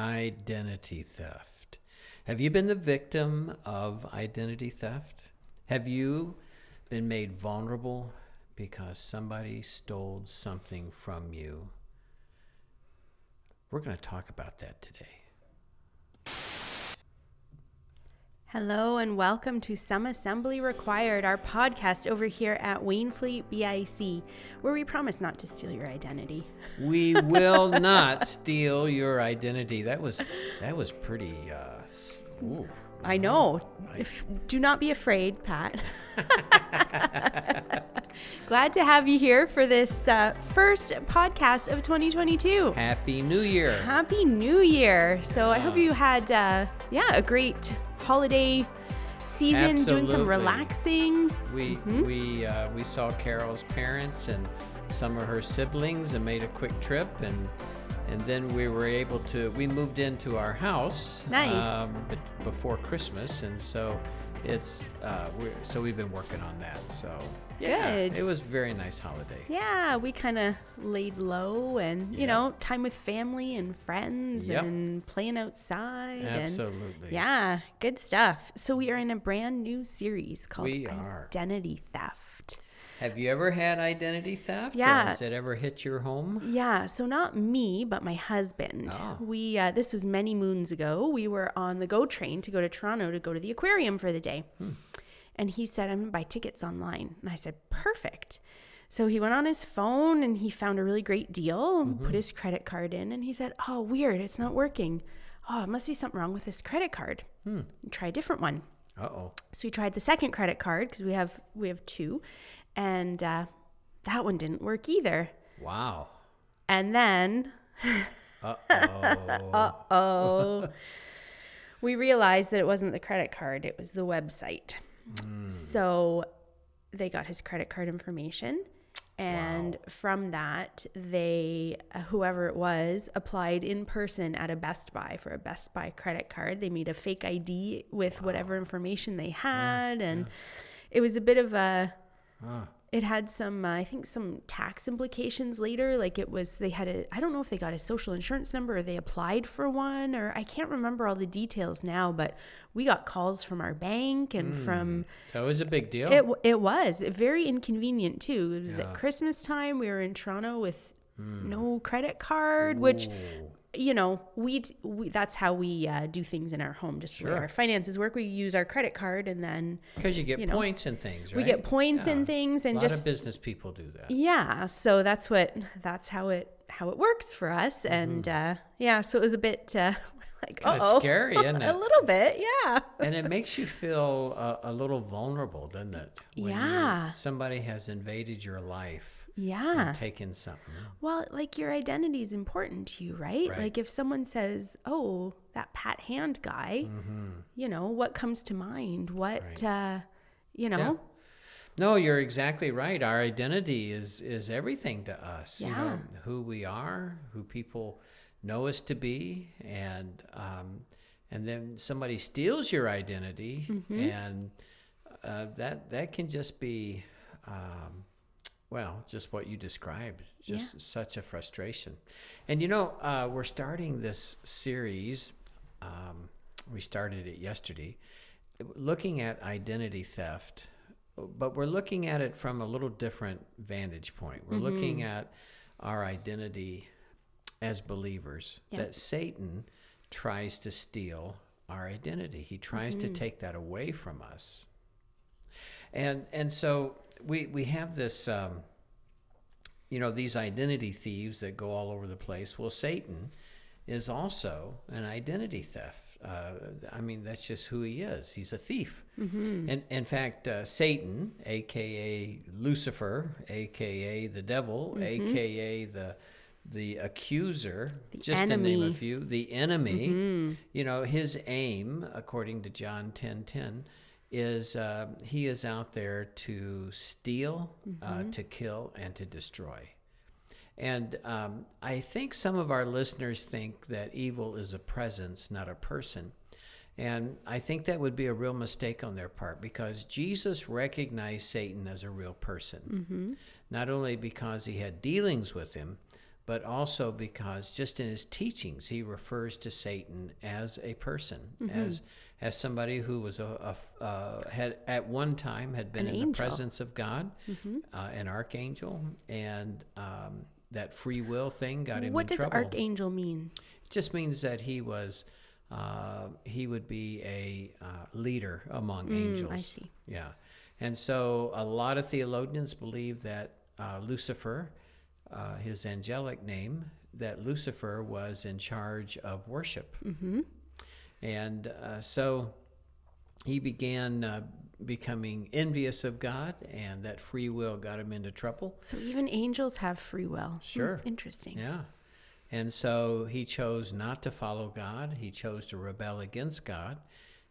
identity theft. Have you been the victim of identity theft? Have you been made vulnerable because somebody stole something from you? We're going to talk about that today. Hello and welcome to Some Assembly Required, our podcast over here at Wainfleet BIC, where we promise not to steal your identity. We will not steal your identity. That was that was pretty. Uh, ooh, I know. If, do not be afraid, Pat. Glad to have you here for this uh, first podcast of 2022. Happy New Year! Happy New Year! So I hope you had, uh, yeah, a great holiday season, doing some relaxing. We we uh, we saw Carol's parents and some of her siblings and made a quick trip and and then we were able to we moved into our house Nice. um, before Christmas and so it's uh, we're, so we've been working on that so yeah Good. it was a very nice holiday Yeah, we kind of laid low and, you Yeah. know, time with family and friends Yep. and playing outside. absolutely And yeah, good stuff. So we are in a brand new series called We are. Identity Theft. Have you ever had identity theft Yeah. has it ever hit your home Yeah, so not me, but my husband. Oh. We uh, this was many moons ago. We were on the GO train to go to Toronto to go to the aquarium for the day, hmm. and he said, "I'm gonna buy tickets online." And I said, "Perfect." So he went on his phone and he found a really great deal and mm-hmm. put his credit card in, and he said, "Oh, weird, it's not working. Oh, it must be something wrong with this credit card. Hmm. Try a different one." uh-oh So we tried the second credit card because we have we have two, and uh, that one didn't work either. wow And then uh-oh Uh oh, we realized that it wasn't the credit card, it was the website. So they got his credit card information. And from that, they, uh, whoever it was, applied in person at a Best Buy for a Best Buy credit card. They made a fake ID with whatever information they had. And it was a bit of a, Ah. it had some uh, i think some tax implications later like it was they had a i don't know if they got a social insurance number or they applied for one or i can't remember all the details now but we got calls from our bank and from so it was a big deal. It, it was very inconvenient too. It was Yeah. at christmas time we were in toronto with no credit card which you know we, we that's how we uh, do things in our home just Sure. our finances work we use our credit card and then because you get you know, points and things right we get points Yeah. and things a and lot just of business people do that yeah so that's what that's how it how it works for us and uh yeah so it was a bit uh like Mm-hmm. Kinda oh scary, isn't it? a little bit yeah and it makes you feel uh, a little vulnerable, doesn't it? When you- Yeah. somebody has invaded your life yeah and taken something. well like your identity is important to you right? Right. like if someone says oh that pat hand guy you know what comes to mind what Right. uh you know Yeah. No, you're exactly right. Our identity is is everything to us. You know, who we are, who people know us to be, and um, and then somebody steals your identity, and uh, that that can just be, um, well, just what you described. Just such a frustration. And you know, uh, we're starting this series. Um, we started it yesterday, looking at identity theft but we're looking at it from a little different vantage point. We're looking at our identity as believers, Yeah. that Satan tries to steal our identity. He tries to take that away from us. And and so we we have this um, you know these identity thieves that go all over the place. Well, Satan is also an identity theft. Uh, I mean, that's just who he is. He's a thief. And in fact, uh, Satan, aka Lucifer, aka the devil, aka the the accuser, just to name a few, the enemy. You know, his aim, according to John ten ten, is uh, he is out there to steal, uh, to kill, and to destroy. And um, I think some of our listeners think that evil is a presence, not a person. And I think that would be a real mistake on their part because Jesus recognized Satan as a real person. Not only because he had dealings with him, but also because just in his teachings he refers to Satan as a person, Mm-hmm. as as somebody who was a, a uh, had at one time had been An in angel. the presence of God, Mm-hmm. uh, an archangel, and um, that free will thing got him what in does trouble. archangel mean? It just means that he was uh, he would be a uh, leader among angels. Mm, I see. Yeah, and so a lot of theologians believe that uh, Lucifer, uh, his angelic name, that Lucifer was in charge of worship, mm-hmm. And uh, so he began uh, becoming envious of God, and that free will got him into trouble. So even angels have free will. Hmm, Sure. interesting. Yeah. And so he chose not to follow God. He chose to rebel against God.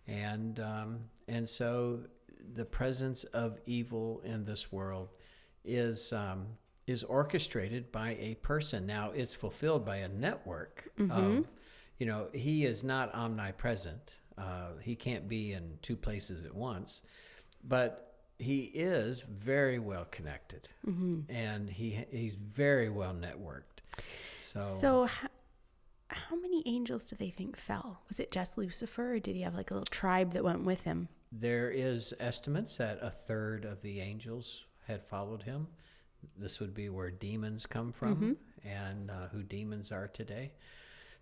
And, um, and so the presence of evil in this world is, um, is orchestrated by a person. Now, it's fulfilled by a network of, you know, he is not omnipresent. Uh, he can't be in two places at once. But he is very well connected and he he's very well networked. So, So, how, how many angels do they think fell? Was it just Lucifer, or did he have like a little tribe that went with him? there is estimates that a third of the angels had followed him. This would be where demons come from and uh, who demons are today.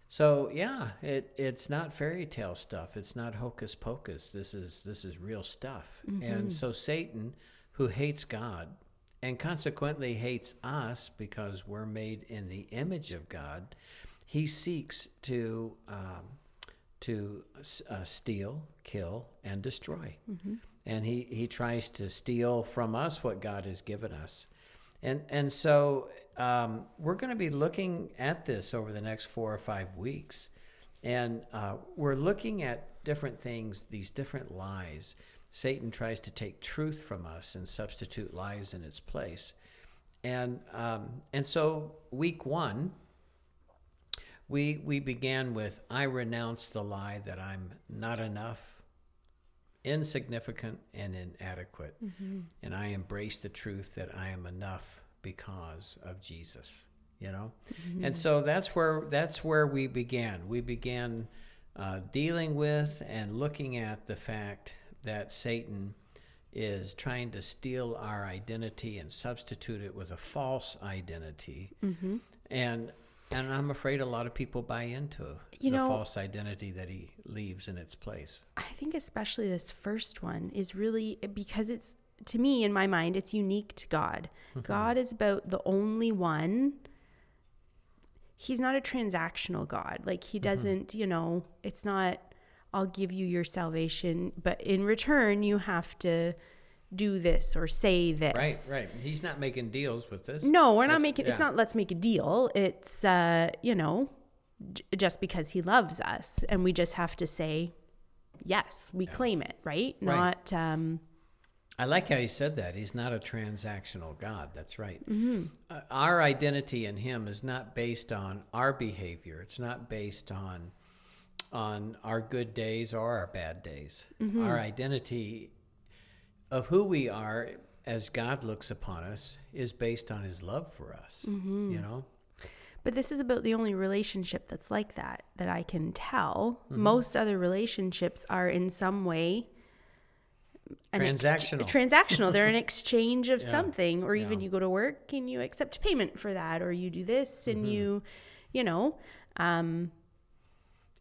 So yeah, it it's not fairy tale stuff. It's not hocus pocus. This is this is real stuff. And so Satan, who hates God and consequently hates us because we're made in the image of God, he seeks to um, to uh, steal, kill, and destroy. And he, he tries to steal from us what God has given us. And, and so um, we're going to be looking at this over the next four or five weeks. And uh, we're looking at different things, these different lies. Satan tries to take truth from us and substitute lies in its place. And, um, and so, week one, we we began with I renounce the lie that I'm not enough, insignificant and inadequate, and I embrace the truth that I am enough because of Jesus. You know, and so that's where that's where we began. We began uh, dealing with and looking at the fact that Satan is trying to steal our identity and substitute it with a false identity, and and I'm afraid a lot of people buy into You the know- false identity that he leaves in its place. I think especially this first one is really because it's to me in my mind it's unique to God. God is about the only one He's not a transactional God. Like he doesn't, you know, it's not I'll give you your salvation, but in return you have to do this or say this. Right, right. He's not making deals with this. No, we're not That's- making. It's not. Let's make a deal. It's uh, you know, j- just because he loves us, and we just have to say, yes, we claim it, right? Right. Not um, I like how he said that. He's not a transactional God. That's right. Mm-hmm. Uh, our identity in Him is not based on our behavior. It's not based on on our good days or our bad days. Mm-hmm. Our identity of who we are as God looks upon us is based on His love for us. Mm-hmm. You know. But this is about the only relationship that's like that that I can tell. Mm-hmm. Most other relationships are in some way an ex- Transactional. transactional. They're an exchange of Yeah. something, or even Yeah. you go to work and you accept payment for that, or you do this and Mm-hmm. you, you know, um,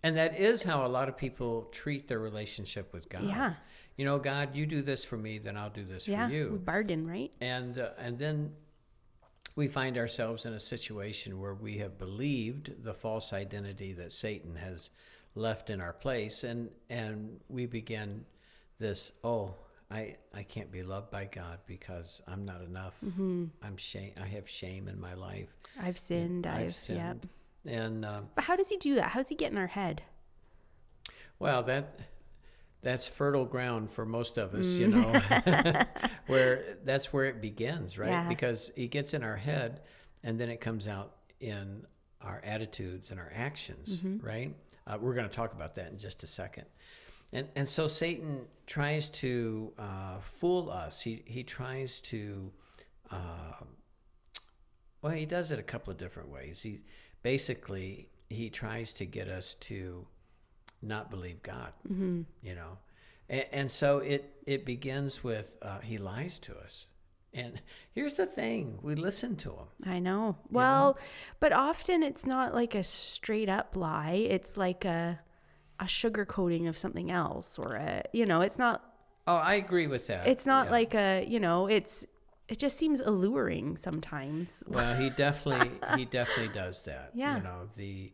And that is how a lot of people treat their relationship with God. Yeah. You know, God, you do this for me, then I'll do this yeah, for we you. bargain, right? and uh, and then we find ourselves in a situation where we have believed the false identity that Satan has left in our place and and we begin this oh I I can't be loved by God because I'm not enough I'm shame I have shame in my life I've sinned. I've, yeah. sinned and um, But how does he do that? How does he get in our head? Well, that that's fertile ground for most of us, you know, where that's where it begins, right? Yeah. Because it gets in our head, and then it comes out in our attitudes and our actions, right? Uh, we're going to talk about that in just a second. And and so Satan tries to uh, fool us. He he tries to. Uh, Well, he does it a couple of different ways. He basically he tries to get us to not believe God. Mm-hmm. You know, and, and, so it it begins with uh, he lies to us. And here's the thing we listen to him. I know. Well, know? but often it's not like a straight up lie. It's like a a sugar coating of something else or a you know, it's not Oh, I agree with that. It's not yeah. like a, you know, it's it just seems alluring sometimes. Well, he definitely he definitely does that. Yeah. You know, the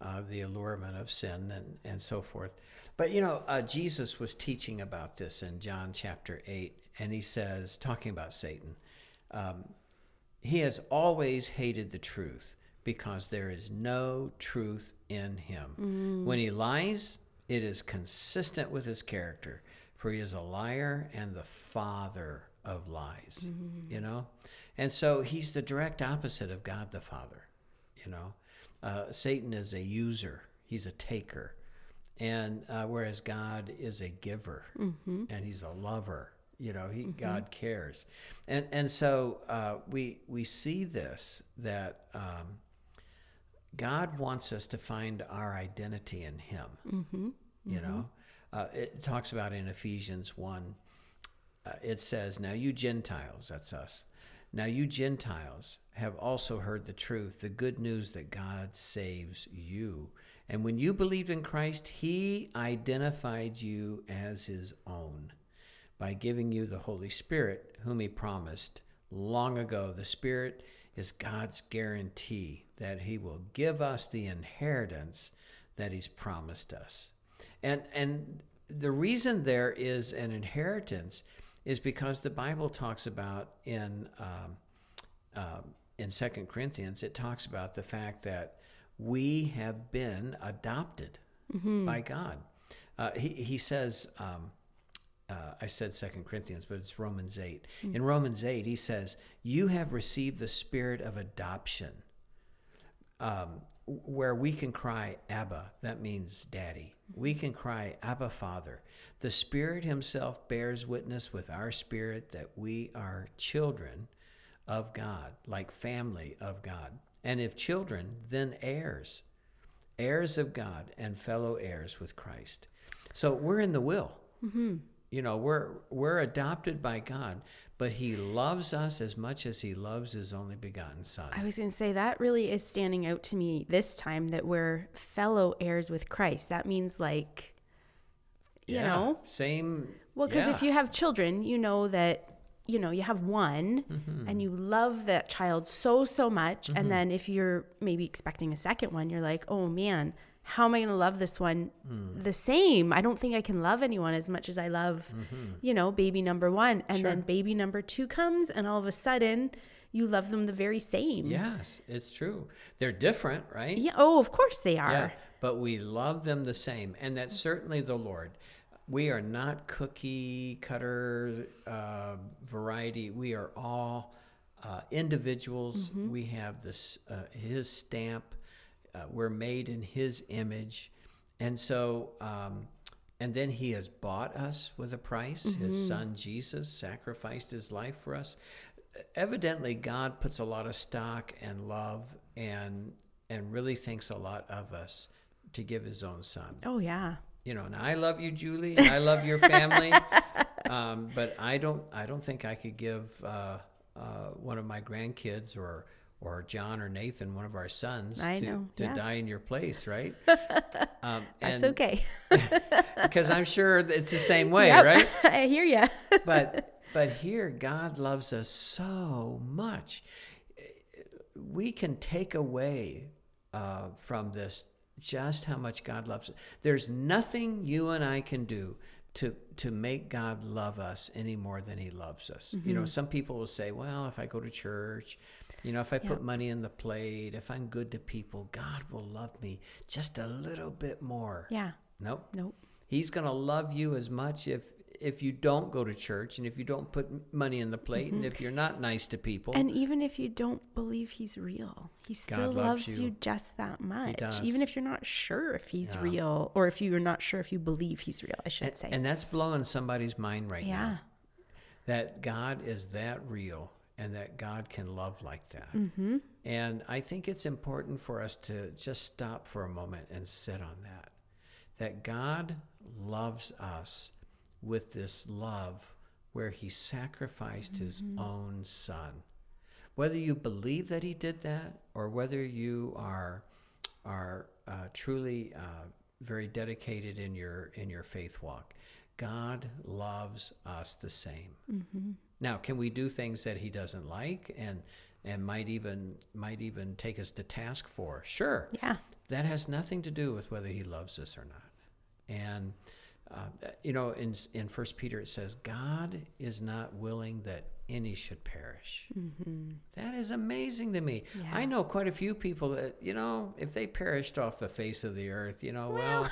uh, the allurement of sin and and so forth. But you know, uh, Jesus was teaching about this in John chapter eight, and he says, talking about Satan, um, he has always hated the truth because there is no truth in him. Mm. When he lies, it is consistent with his character, for he is a liar and the father of lies, mm. you know? And so he's the direct opposite of God the Father, you know? Uh, Satan is a user, he's a taker. And uh, whereas God is a giver mm-hmm. and he's a lover, you know, he mm-hmm. God cares, and and so uh, we we see this that um, God wants us to find our identity in Him. Mm-hmm. You know, mm-hmm. uh, it talks about in Ephesians one. Uh, it says, "Now you Gentiles, that's us. Now you Gentiles have also heard the truth, the good news that God saves you." And when you believed in Christ, He identified you as His own by giving you the Holy Spirit, whom He promised long ago. The Spirit is God's guarantee that He will give us the inheritance that He's promised us. And, and the reason there is an inheritance is because the Bible talks about in, um, uh, in 2 Corinthians, it talks about the fact that we have been adopted mm-hmm. by God. Uh, he, he says, um, uh, I said Second Corinthians, but it's Romans 8. Mm-hmm. In Romans 8, he says, You have received the spirit of adoption, um, where we can cry, Abba. That means daddy. We can cry, Abba, Father. The Spirit Himself bears witness with our spirit that we are children of God, like family of God. And if children, then heirs, heirs of God and fellow heirs with Christ. So we're in the will. Mm-hmm you know we're we're adopted by god but he loves us as much as he loves his only begotten son i was going to say that really is standing out to me this time that we're fellow heirs with christ that means like you yeah, know same well because yeah. if you have children you know that you know you have one mm-hmm. and you love that child so so much mm-hmm. and then if you're maybe expecting a second one you're like oh man how am I going to love this one mm. the same? I don't think I can love anyone as much as I love, mm-hmm. you know, baby number one. And sure. then baby number two comes, and all of a sudden, you love them the very same. Yes, it's true. They're different, right? Yeah. Oh, of course they are. Yeah, but we love them the same. And that's certainly the Lord. We are not cookie cutter uh, variety. We are all uh, individuals. Mm-hmm. We have this uh, His stamp uh, we're made in His image, and so um, and then He has bought us with a price. Mm-hmm. His Son Jesus sacrificed His life for us. Evidently, God puts a lot of stock and love and and really thinks a lot of us to give His own Son. Oh yeah. You know, and I love you, Julie. I love your family, um, but I don't. I don't think I could give uh, uh, one of my grandkids or or John or Nathan, one of our sons, I to, know. to yeah. die in your place, right? Um, That's okay. because I'm sure it's the same way, yep. right? I hear you. but but here, God loves us so much. We can take away uh, from this just how much God loves us. There's nothing you and I can do to to make God love us any more than He loves us. Mm-hmm. You know, mm-hmm. some people will say, "Well, if I go to church." You know, if I yeah. put money in the plate, if I'm good to people, God will love me just a little bit more. Yeah. Nope. Nope. He's going to love you as much if if you don't go to church and if you don't put money in the plate mm-hmm. and if you're not nice to people. And even if you don't believe he's real, he still loves, loves you. you. just that much. Even if you're not sure if he's yeah. real or if you're not sure if you believe he's real, I should and, say. And that's blowing somebody's mind right yeah. now. That God is that real and that God can love like that. Mm-hmm. And I think it's important for us to just stop for a moment and sit on that. That God loves us with this love where he sacrificed mm-hmm. his own son. Whether you believe that he did that or whether you are are uh, truly uh, very dedicated in your in your faith walk, God loves us the same. Mm-hmm. Now, can we do things that He doesn't like and and might even might even take us to task for? Sure. Yeah. That has nothing to do with whether He loves us or not. And uh, you know, in in First Peter it says, "God is not willing that any should perish." Mm-hmm. That is amazing to me. Yeah. I know quite a few people that you know, if they perished off the face of the earth, you know, well,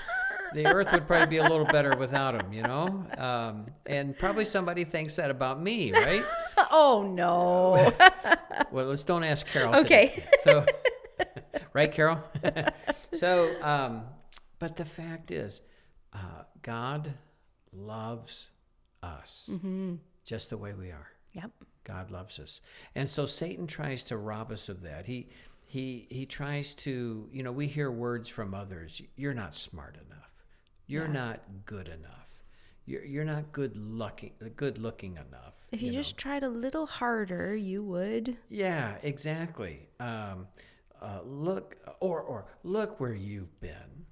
the earth would probably be a little better without them, you know. Um, and probably somebody thinks that about me, right? oh no. well, let's don't ask Carol. Okay. Today. So, right, Carol. so, um, but the fact is uh, God loves us mm-hmm. just the way we are. Yep. God loves us. And so Satan tries to rob us of that. He he he tries to, you know, we hear words from others, you're not smart enough. You're yeah. not good enough. You're you're not good looking good looking enough. If you, you just know. tried a little harder, you would. Yeah, exactly. Um, uh, look or or look where you've been.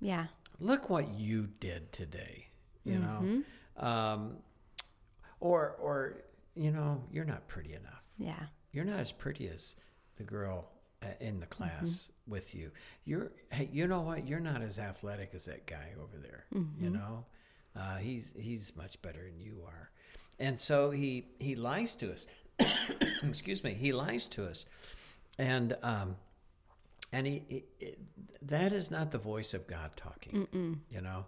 Yeah look what you did today, you mm-hmm. know? Um, or, or, you know, you're not pretty enough. Yeah. You're not as pretty as the girl uh, in the class mm-hmm. with you. You're, hey, you know what? You're not as athletic as that guy over there, mm-hmm. you know? Uh, he's, he's much better than you are. And so he, he lies to us. Excuse me. He lies to us. And, um, and he, he, that is not the voice of God talking, Mm-mm. you know.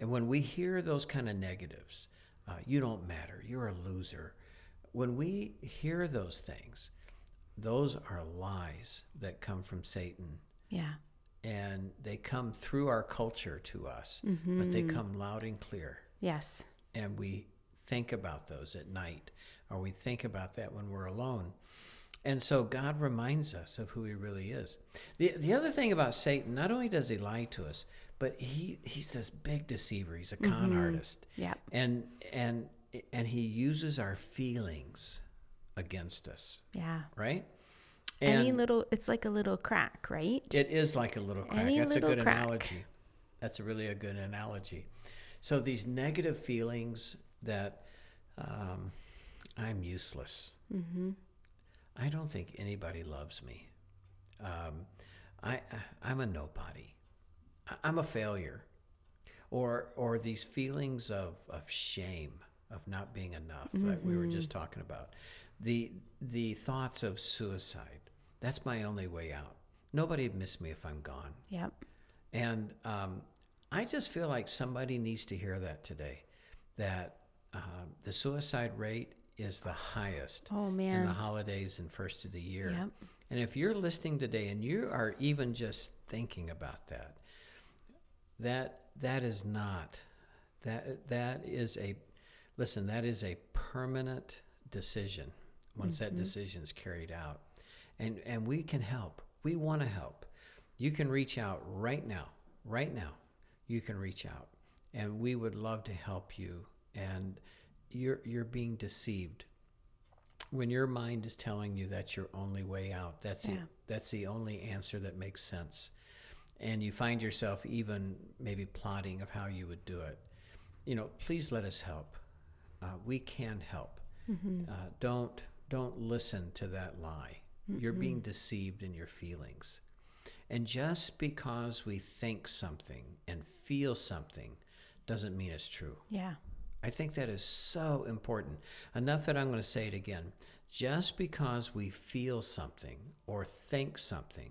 And when we hear those kind of negatives, uh, you don't matter, you're a loser. When we hear those things, those are lies that come from Satan. Yeah. And they come through our culture to us, mm-hmm. but they come loud and clear. Yes. And we think about those at night, or we think about that when we're alone. And so God reminds us of who he really is. The, the other thing about Satan, not only does he lie to us, but he, he's this big deceiver. He's a con mm-hmm. artist. Yeah. And and and he uses our feelings against us. Yeah. Right? And Any little it's like a little crack, right? It is like a little crack. Any That's a good crack. analogy. That's a really a good analogy. So these negative feelings that um, I'm useless. Mm-hmm I don't think anybody loves me. Um, I, I'm a nobody. I'm a failure. Or, or these feelings of, of shame, of not being enough mm-hmm. that we were just mm-hmm. talking about. The, the thoughts of suicide. That's my only way out. Nobody would miss me if I'm gone. Yep. And um, I just feel like somebody needs to hear that today that uh, the suicide rate is the highest oh, man. in the holidays and first of the year. Yep. And if you're listening today and you are even just thinking about that, that that is not that that is a listen, that is a permanent decision once mm-hmm. that decision is carried out. And and we can help. We want to help. You can reach out right now. Right now. You can reach out. And we would love to help you and you're you're being deceived. When your mind is telling you that's your only way out that's yeah. the, that's the only answer that makes sense. And you find yourself even maybe plotting of how you would do it. You know please let us help. Uh, we can help. Mm-hmm. uh, don't don't listen to that lie. Mm you're being deceived in your feelings. And just because we think something and feel something doesn't mean it's true. Yeah I think that is so important. Enough that I'm going to say it again. Just because we feel something or think something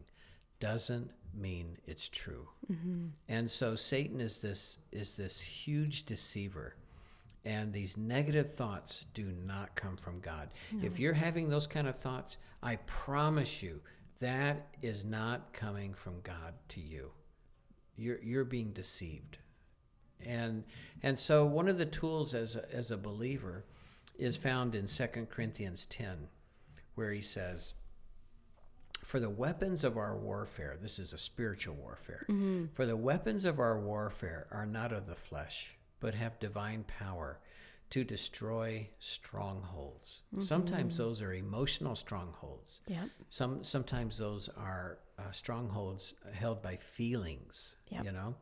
doesn't mean it's true. Mm-hmm. And so Satan is this is this huge deceiver. And these negative thoughts do not come from God. No. If you're having those kind of thoughts, I promise you that is not coming from God to you. You're you're being deceived and and so one of the tools as a, as a believer is found in 2 Corinthians 10 where he says, For the weapons of our warfare, this is a spiritual warfare, mm-hmm. for the weapons of our warfare are not of the flesh, but have divine power to destroy strongholds. Mm-hmm. Sometimes those are emotional strongholds. Yeah. Some sometimes those are uh, strongholds held by feelings. You know,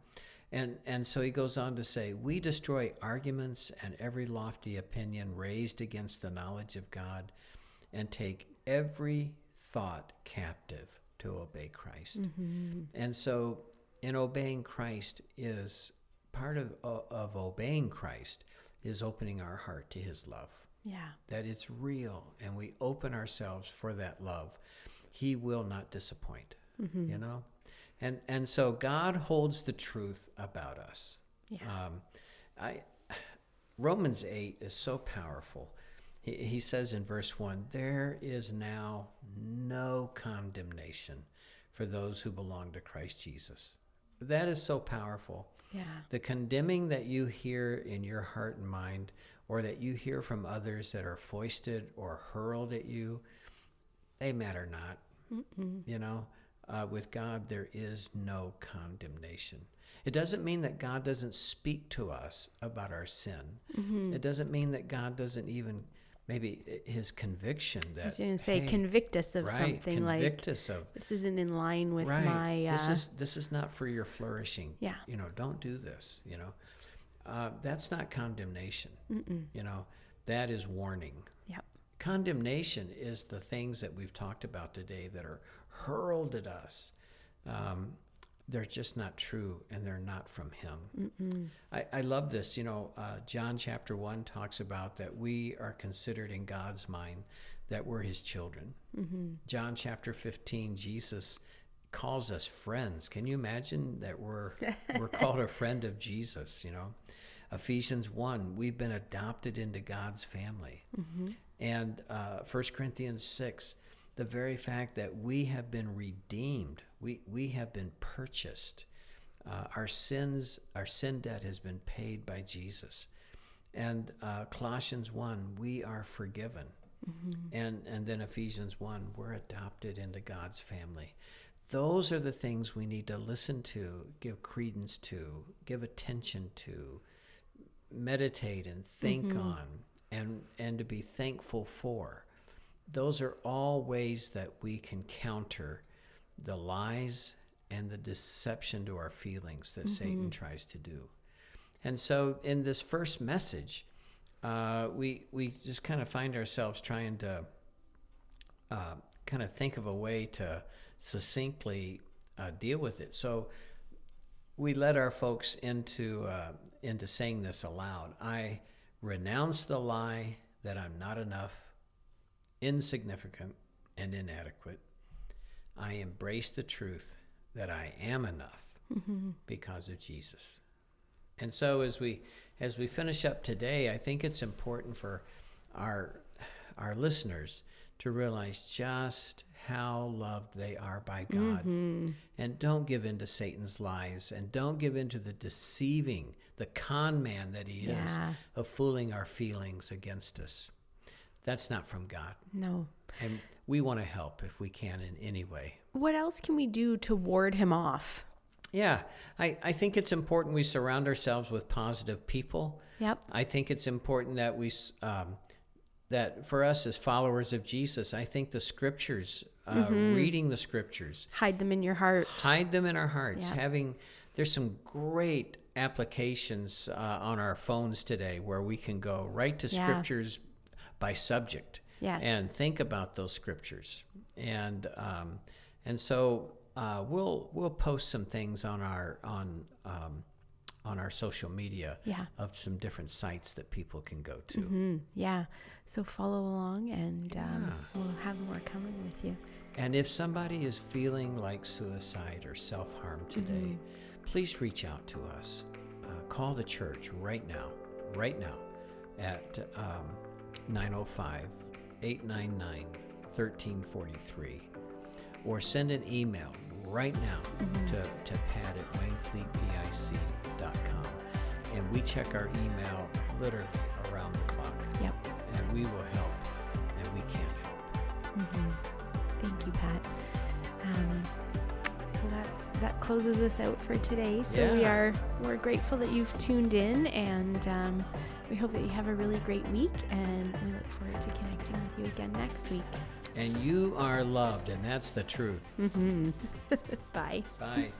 and and so he goes on to say, we destroy arguments and every lofty opinion raised against the knowledge of God, and take every thought captive to obey Christ. Mm-hmm. And so, in obeying Christ is part of of obeying Christ is opening our heart to his love. Yeah. That it's real and we open ourselves for that love. He will not disappoint. Mm-hmm. You know? And and so God holds the truth about us. Yeah. Um, I Romans 8 is so powerful. He, he says in verse 1 there is now no condemnation for those who belong to Christ Jesus. That is so powerful. Yeah. The condemning that you hear in your heart and mind, or that you hear from others that are foisted or hurled at you, they matter not. Mm-mm. You know, uh, with God, there is no condemnation. It doesn't mean that God doesn't speak to us about our sin. Mm-hmm. It doesn't mean that God doesn't even maybe his conviction that I was going to say hey, convict us of right, something convict like us of this isn't in line with right, my uh, this is this is not for your flourishing yeah you know don't do this you know uh, that's not condemnation Mm-mm. you know that is warning yep condemnation is the things that we've talked about today that are hurled at us um, they're just not true and they're not from him. I, I, love this. You know, uh, John chapter 1 talks about that we are considered in God's mind that we're his children. Mm-hmm. John chapter 15, Jesus calls us friends. Can you imagine that we're, we're called a friend of Jesus, you know? Ephesians 1, we've been adopted into God's family. Mm-hmm. And uh, 1 Corinthians 6, the very fact that we have been redeemed, we, we have been purchased. Uh, our sins, our sin debt has been paid by Jesus. And uh, Colossians 1, we are forgiven. Mm-hmm. And, and then Ephesians 1, we're adopted into God's family. Those are the things we need to listen to, give credence to, give attention to, meditate and think mm-hmm. on, and, and to be thankful for those are all ways that we can counter the lies and the deception to our feelings that mm-hmm. Satan tries to do. And so, in this first message, uh, we we just kind of find ourselves trying to uh, kind of think of a way to succinctly uh, deal with it. So we led our folks into uh, into saying this aloud. I renounce the lie that I'm not enough insignificant and inadequate. I embrace the truth that I am enough mm-hmm. because of Jesus. And so as we as we finish up today, I think it's important for our our listeners to realize just how loved they are by God. Mm-hmm. And don't give in to Satan's lies and don't give in to the deceiving, the con man that he yeah. is of fooling our feelings against us. That's not from God. No. And we want to help if we can in any way. What else can we do to ward him off? Yeah, I, I think it's important we surround ourselves with positive people. Yep. I think it's important that we, um, that for us as followers of Jesus, I think the scriptures, uh, mm-hmm. reading the scriptures, hide them in your heart, hide them in our hearts. Yep. Having, there's some great applications uh, on our phones today where we can go right to yeah. scriptures by subject yes. and think about those scriptures. And um, and so uh, we'll we'll post some things on our on um, on our social media yeah. of some different sites that people can go to. Mm-hmm. Yeah. So follow along, and um, we'll have more coming with you. And if somebody is feeling like suicide or self harm today, mm-hmm. please reach out to us. Uh, call the church right now, right now, at um, 905 899 1343 or send an email right now mm-hmm. to, to pat at wainfleetbic.com. And we check our email literally around the clock. Yep. And we will help and we can help. Mm-hmm. Pat. Um, so that's that closes us out for today. So we are we're grateful that you've tuned in, and um, we hope that you have a really great week. And we look forward to connecting with you again next week. And you are loved, and that's the truth. Mm-hmm. Bye. Bye.